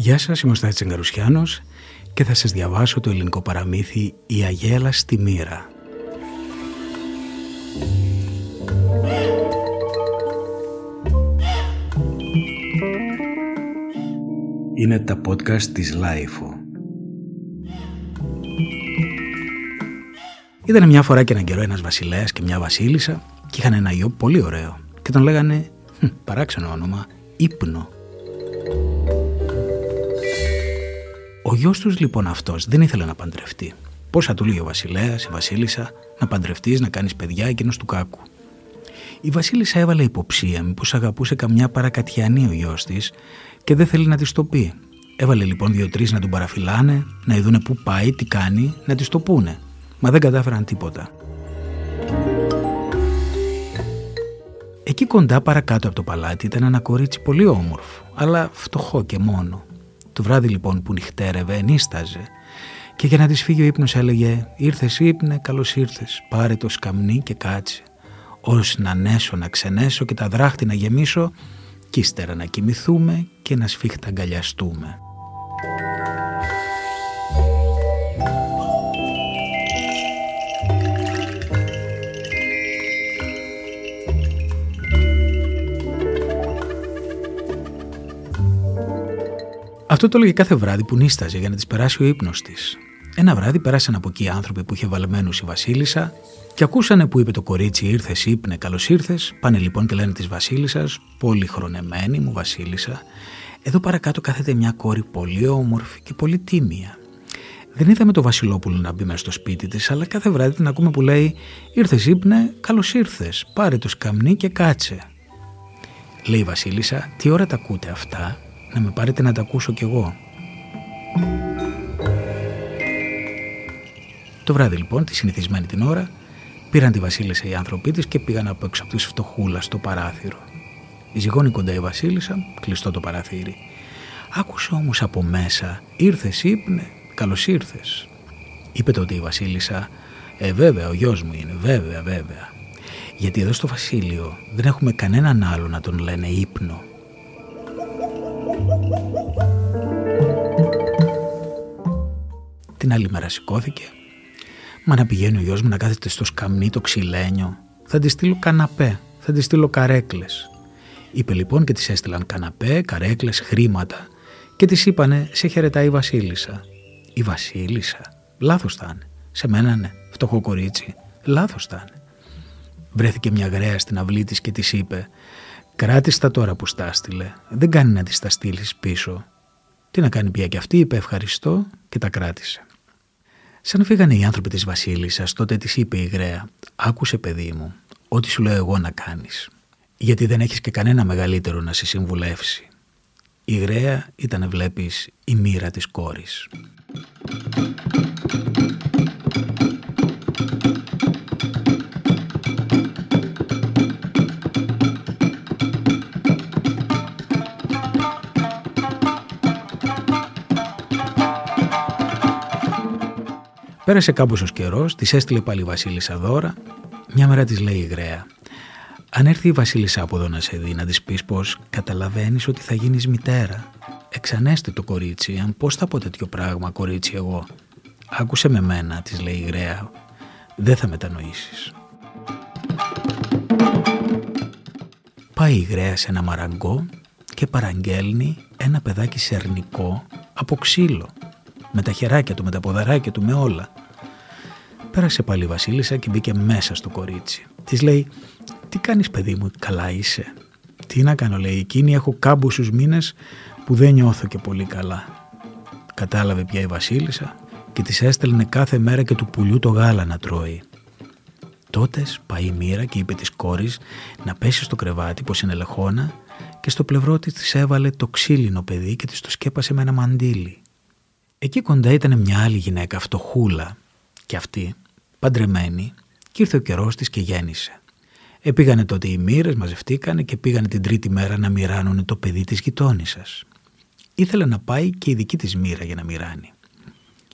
Γεια σας, είμαι ο Στάθης Τσαγκαρουσιάνος και θα σας διαβάσω το ελληνικό παραμύθι «Η Αγέλαστη μοίρα». Είναι τα podcast της LiFO. Ήταν μια φορά και έναν καιρό ένας βασιλέας και μια βασίλισσα και είχαν ένα γιο πολύ ωραίο και τον λέγανε, παράξενο όνομα, Ήπνο. Ο γιος τους λοιπόν αυτός δεν ήθελε να παντρευτεί. Πόσα του λέει ο βασιλέας, η βασίλισσα, να παντρευτείς, να κάνεις παιδιά εκείνος του κάκου. Η βασίλισσα έβαλε υποψία μήπως αγαπούσε καμιά παρακατιανή ο γιος της και δεν θέλει να της το πει. Έβαλε λοιπόν δύο-τρεις να τον παραφυλάνε, να ειδούνε πού πάει, τι κάνει, να της το πούνε. Μα δεν κατάφεραν τίποτα. Εκεί κοντά παρακάτω από το παλάτι ήταν ένα κορίτσι πολύ όμορφο, αλλά φτωχό και μόνο. Το βράδυ λοιπόν που νυχτέρευε ενίσταζε. Και για να της φύγει ο ύπνος έλεγε «Ήρθες ύπνε, καλώς ήρθες, πάρε το σκαμνί και κάτσε, ως να νέσω, να ξενέσω και τα δράχτη να γεμίσω κι ύστερα να κοιμηθούμε και να σφίχτα αγκαλιαστούμε». Αυτό το έλεγε κάθε βράδυ που νίσταζε για να της περάσει ο ύπνος της. Ένα βράδυ πέρασαν από εκεί άνθρωποι που είχε βαλμένους η Βασίλισσα και ακούσανε που είπε το κορίτσι: Ήρθες, ύπνε, καλώς ήρθες. Πάνε λοιπόν και λένε της Βασίλισσας, πολύ χρονεμένη μου Βασίλισσα. Εδώ παρακάτω κάθεται μια κόρη πολύ όμορφη και πολύ τίμια. Δεν είδαμε το Βασιλόπουλο να μπει μέσα στο σπίτι της, αλλά κάθε βράδυ την ακούμε που λέει: Ήρθες, ύπνε, καλώς ήρθες. Πάρε το σκαμνί και κάτσε. Λέει η Βασίλισσα: Τι ώρα τα ακούτε αυτά, να με πάρετε να τα ακούσω κι εγώ. Το βράδυ λοιπόν, τη συνηθισμένη την ώρα, πήραν τη Βασίλισσα οι άνθρωποι της και πήγαν από έξω από τη φτωχούλας στο παράθυρο. Η ζυγόνη κοντά η Βασίλισσα, κλειστό το παραθύρι. Άκουσε όμως από μέσα, ήρθες, ύπνε, καλώς ήρθες. Είπε τότε η Βασίλισσα, Ε, βέβαια, ο γιος μου είναι, βέβαια, βέβαια. Γιατί εδώ στο Βασίλειο δεν έχουμε κανέναν άλλο να τον λένε ύπνο. Την άλλη μέρα σηκώθηκε. Μα να πηγαίνει ο γιος μου να κάθεται στο σκαμνί το ξυλένιο. Θα τη στείλω καναπέ, θα τη στείλω καρέκλες. Είπε λοιπόν και της έστειλαν καναπέ, καρέκλες, χρήματα και της είπανε σε χαιρετάει η Βασίλισσα. Η Βασίλισσα, λάθος θα είναι. Σε μένα ναι, φτωχό κορίτσι, λάθος θα είναι. Βρέθηκε μια γραία στην αυλή της και της είπε «Κράτηστα τώρα που στα στείλε, δεν κάνει να της τα στείλεις πίσω». Τι να κάνει πια και αυτή, είπε ευχαριστώ και τα κράτησε. Σαν φύγανε οι άνθρωποι της βασίλισσας, τότε της είπε η Γραία «Άκουσε παιδί μου, ό,τι σου λέω εγώ να κάνεις, γιατί δεν έχεις και κανένα μεγαλύτερο να σε συμβουλεύσει». Η Γραία ήταν, βλέπεις, η μοίρα της κόρης. Πέρασε κάμποσο καιρός, της έστειλε πάλι η Βασίλισσα δώρα. Μια μέρα της λέει η Γραία. Αν έρθει η Βασίλισσα από εδώ να σε δει, να της πεις πως καταλαβαίνεις ότι θα γίνεις μητέρα. Εξανέστε το κορίτσι, αν πώ θα πω τέτοιο πράγμα, κορίτσι, εγώ. Άκουσε με μένα, της λέει η Γραία. Δεν θα μετανοήσεις. Πάει η Γραία σε ένα μαραγκό και παραγγέλνει ένα παιδάκι σερνικό από ξύλο. Με τα χεράκια του, με τα ποδαράκια του, με όλα. Πέρασε πάλι η Βασίλισσα και μπήκε μέσα στο κορίτσι. Της λέει: Τι κάνεις, παιδί μου, καλά είσαι; Τι να κάνω, λέει, εκείνη έχω κάμπουσου μήνες που δεν νιώθω και πολύ καλά. Κατάλαβε πια η Βασίλισσα και της έστελνε κάθε μέρα και του πουλιού το γάλα να τρώει. Τότε πάει η μοίρα και είπε της κόρης να πέσει στο κρεβάτι πω είναι λεχόνα και στο πλευρό της της έβαλε το ξύλινο παιδί και της το σκέπασε με ένα μαντίλι. Εκεί κοντά ήταν μια άλλη γυναίκα, φτωχούλα, και αυτή, παντρεμένη, και ήρθε ο καιρός της και γέννησε. Επήγανε τότε οι μοίρες, μαζευτήκανε και πήγανε την τρίτη μέρα να μοιράνουν το παιδί της γειτόνισσας. Ήθελε να πάει και η δική της μοίρα για να μοιράνει.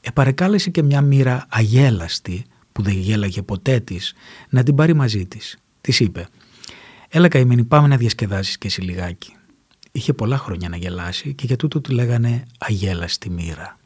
Επαρεκάλεσε και μια μοίρα αγέλαστη, που δεν γέλαγε ποτέ της, να την πάρει μαζί της. Της είπε: Έλα καημένη, πάμε να διασκεδάσεις και εσύ λιγάκι. είχε πολλά χρόνια να γελάσει και για τούτο του λέγανε αγέλαστη μοίρα.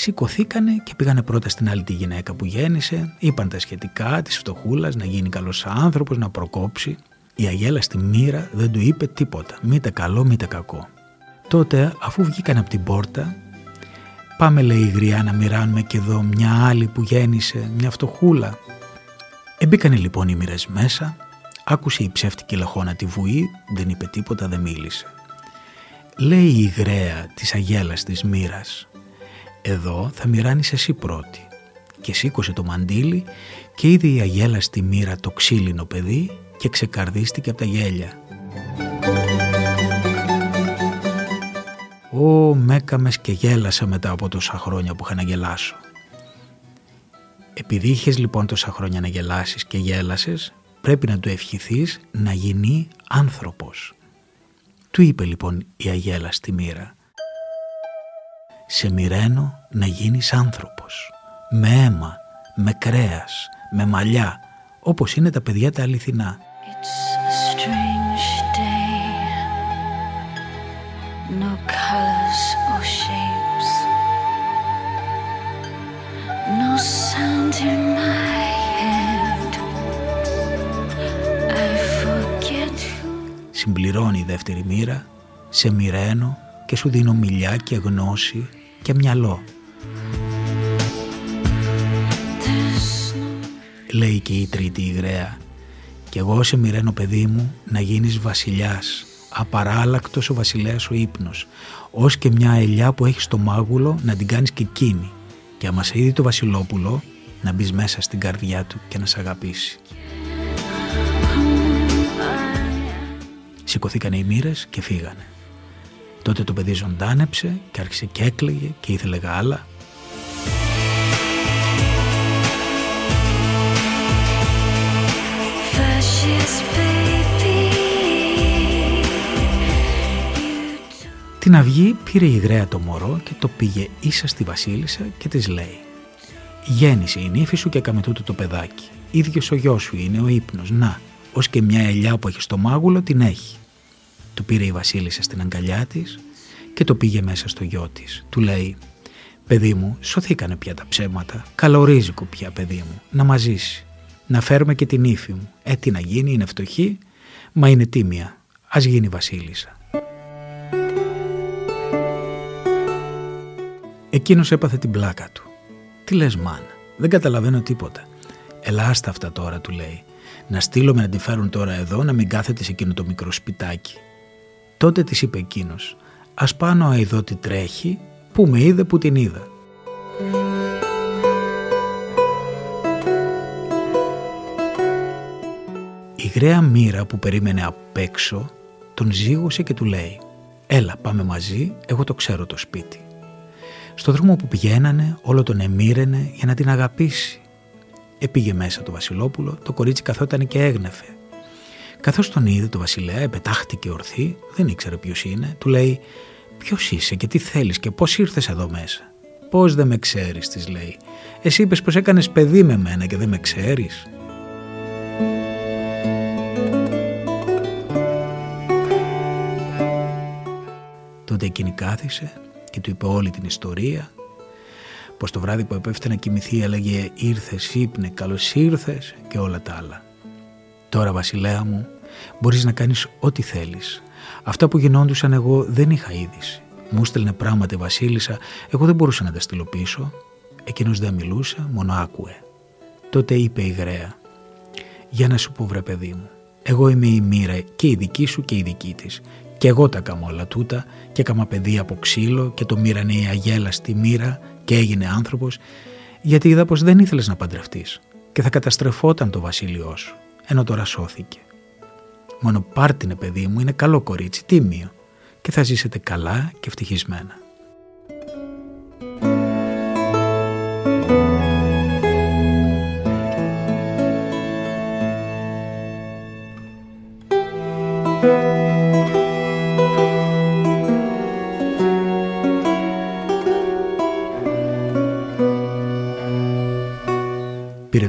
Σηκωθήκανε και πήγανε πρώτα στην άλλη τη γυναίκα που γέννησε, είπαν τα σχετικά της φτωχούλας να γίνει καλός άνθρωπος, να προκόψει. Η αγέλα στη μοίρα δεν του είπε τίποτα, μήτε καλό μήτε κακό. Τότε αφού βγήκαν από την πόρτα, πάμε λέει η γριά να μοιράνουμε και εδώ μια άλλη που γέννησε, μια φτωχούλα. Εμπήκανε λοιπόν οι μοίρες μέσα, άκουσε η ψεύτικη λαχώνα τη βουή, δεν είπε τίποτα, δεν μίλησε. Λέει η γραία της αγέλας της μοίρας, εδώ θα μοιράνεις εσύ πρώτη. Και σήκωσε το μαντίλι και είδε η αγέλα στη μοίρα το ξύλινο παιδί και ξεκαρδίστηκε από τα γέλια. Ω, μέκαμες και γέλασα μετά από τόσα χρόνια που είχα να γελάσω. Επειδή είχες λοιπόν τόσα χρόνια να γελάσεις και γέλασες, πρέπει να του ευχηθείς να γίνει άνθρωπος. Του είπε λοιπόν η αγέλα στη μοίρα σε μοιραίνω να γίνεις άνθρωπος. Με αίμα, με κρέας, με μαλλιά, όπως είναι τα παιδιά τα αληθινά. Συμπληρώνει η δεύτερη μοίρα, σε μοιραίνω και σου δίνω μιλιά και γνώση και μυαλό. Λέει και η τρίτη υγραία «Κι εγώ σε μοιραίνω παιδί μου να γίνεις βασιλιάς, απαράλλακτος ο βασιλέας ο ύπνος, ως και μια ελιά που έχεις στο μάγουλο να την κάνεις και εκείνη και άμα σε είδει το βασιλόπουλο να μπεις μέσα στην καρδιά του και να σε αγαπήσει». Σηκωθήκανε οι μοίρες και φύγανε. Τότε το παιδί ζωντάνεψε και άρχισε και έκλαιγε και ήθελε γάλα. Την αυγή πήρε η γραία το μωρό και το πήγε ίσα στη βασίλισσα και της λέει «Γέννησε η νύφη σου και έκαμε τούτο το παιδάκι. Ίδιος ο γιος σου είναι ο ύπνος. Να, ως και μια ελιά που έχει στο μάγουλο την έχει. Του πήρε η βασίλισσα στην αγκαλιά της και το πήγε μέσα στο γιο της. Του λέει «Παιδί μου, σωθήκανε πια τα ψέματα. Καλορίζικο πια, παιδί μου, να μαζίσει. Να φέρουμε και την ύφη μου. Ε, τι να γίνει, είναι φτωχή, μα είναι τίμια. Ας γίνει βασίλισσα». Εκείνος έπαθε την πλάκα του. «Τι λες μάνα, δεν καταλαβαίνω τίποτα». «Ελάστα αυτά τώρα», του λέει. «Να στείλουμε να τη φέρουν τώρα εδώ, να μην κάθεται σε εκείνο το μικρό σπιτάκι». Τότε της είπε εκείνος. «Ας πάνω αειδώ τι τρέχει, που με είδε που την είδα». Η γραία μοίρα που περίμενε απ' έξω τον ζήγωσε και του λέει «Έλα πάμε μαζί, εγώ το ξέρω το σπίτι». Στο δρόμο που πηγαίνανε όλο τον εμύραινε για να την αγαπήσει. Επήγε μέσα το Βασιλόπουλο, το κορίτσι καθόταν και έγνεφε. Καθώς τον είδε το βασιλέα, επετάχτηκε ορθή, δεν ήξερε ποιος είναι, του λέει «Ποιος είσαι και τι θέλεις και πώς ήρθες εδώ μέσα». «Πώς δεν με ξέρεις» της λέει. «Εσύ είπες πως έκανες παιδί με μένα και δεν με ξέρεις». Τότε εκείνη κάθισε και του είπε όλη την ιστορία πως το βράδυ που επέφτει να κοιμηθεί έλεγε «Ήρθες, ύπνε, καλώς ήρθες» και όλα τα άλλα. Τώρα βασιλέα μου μπορείς να κάνεις ό,τι θέλεις. Αυτά που γινόντουσαν εγώ δεν είχα είδηση. Μου στέλνε πράγματα η βασίλισσα, εγώ δεν μπορούσα να τα στείλω πίσω. Εκείνος δεν μιλούσε, μόνο άκουε. Τότε είπε η γραία «Για να σου πω βρε παιδί μου, εγώ είμαι η μοίρα και η δική σου και η δική της. Και εγώ τα έκανα όλα τούτα και έκανα παιδί από ξύλο και το μοίρανε η αγέλα στη μοίρα και έγινε άνθρωπος γιατί είδα πως δεν ήθελες να παντρευτείς και θα καταστρεφόταν το βασίλειό σου ενώ τώρα σώθηκε. Μόνο πάρτινε παιδί μου είναι καλό κορίτσι, τίμιο και θα ζήσετε καλά και ευτυχισμένα. Πήρε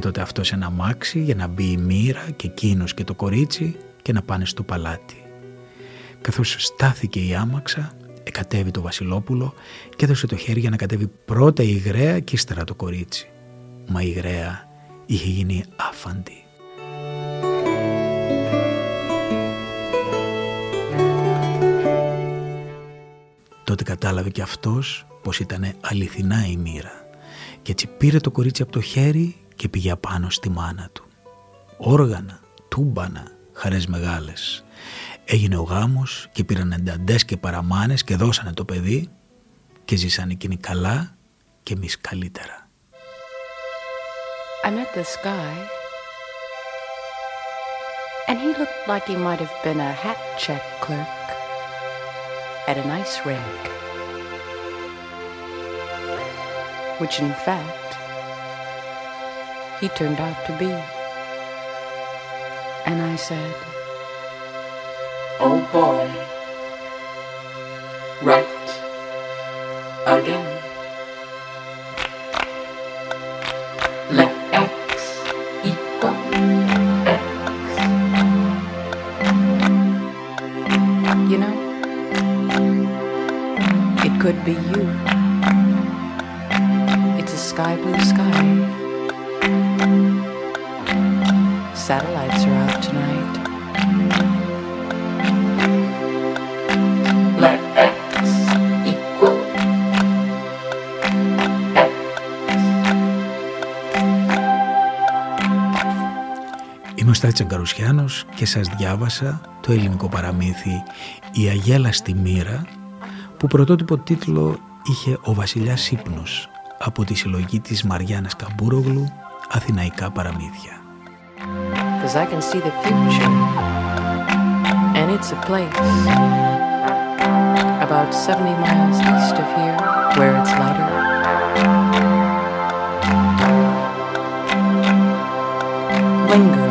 τότε αυτός ένα μάξι για να μπει η μοίρα και εκείνος και το κορίτσι και να πάνε στο παλάτι. Καθώς στάθηκε η άμαξα, εκατέβη το βασιλόπουλο και έδωσε το χέρι για να κατέβει πρώτα η γραία και ύστερα το κορίτσι. Μα η γραία είχε γίνει άφαντη. Τότε κατάλαβε και αυτός πως ήταν αληθινά η μοίρα και έτσι πήρε το κορίτσι από το χέρι και πήγε απάνω στη μάνα του. Όργανα, τούμπανα, χαρές μεγάλες. Έγινε ο γάμος και πήραν ενταντές και παραμάνες και δώσανε το παιδί και ζήσαν εκείνοι καλά και εμείς καλύτερα. I met this guy and he looked like he might have been a hat check clerk at an ice rink. Which in fact he turned out to be. And I said, Oh boy, right again. Let X equal X. You know, it could be you. It's a sky blue sky. Satellites are out tonight. Let X equal X. Είμαι ο Στάθης Αγκαρουσιάνος και σας διάβασα το ελληνικό παραμύθι «Η αγέλαστη μοίρα» που πρωτότυπο τίτλο είχε «Ο βασιλιάς ύπνος» από τη συλλογή της Μαριάννας Καμπούρογλου «Αθηναϊκά παραμύθια». Cause I can see the future. And it's a place about 70 miles east of here where it's lighter. Linger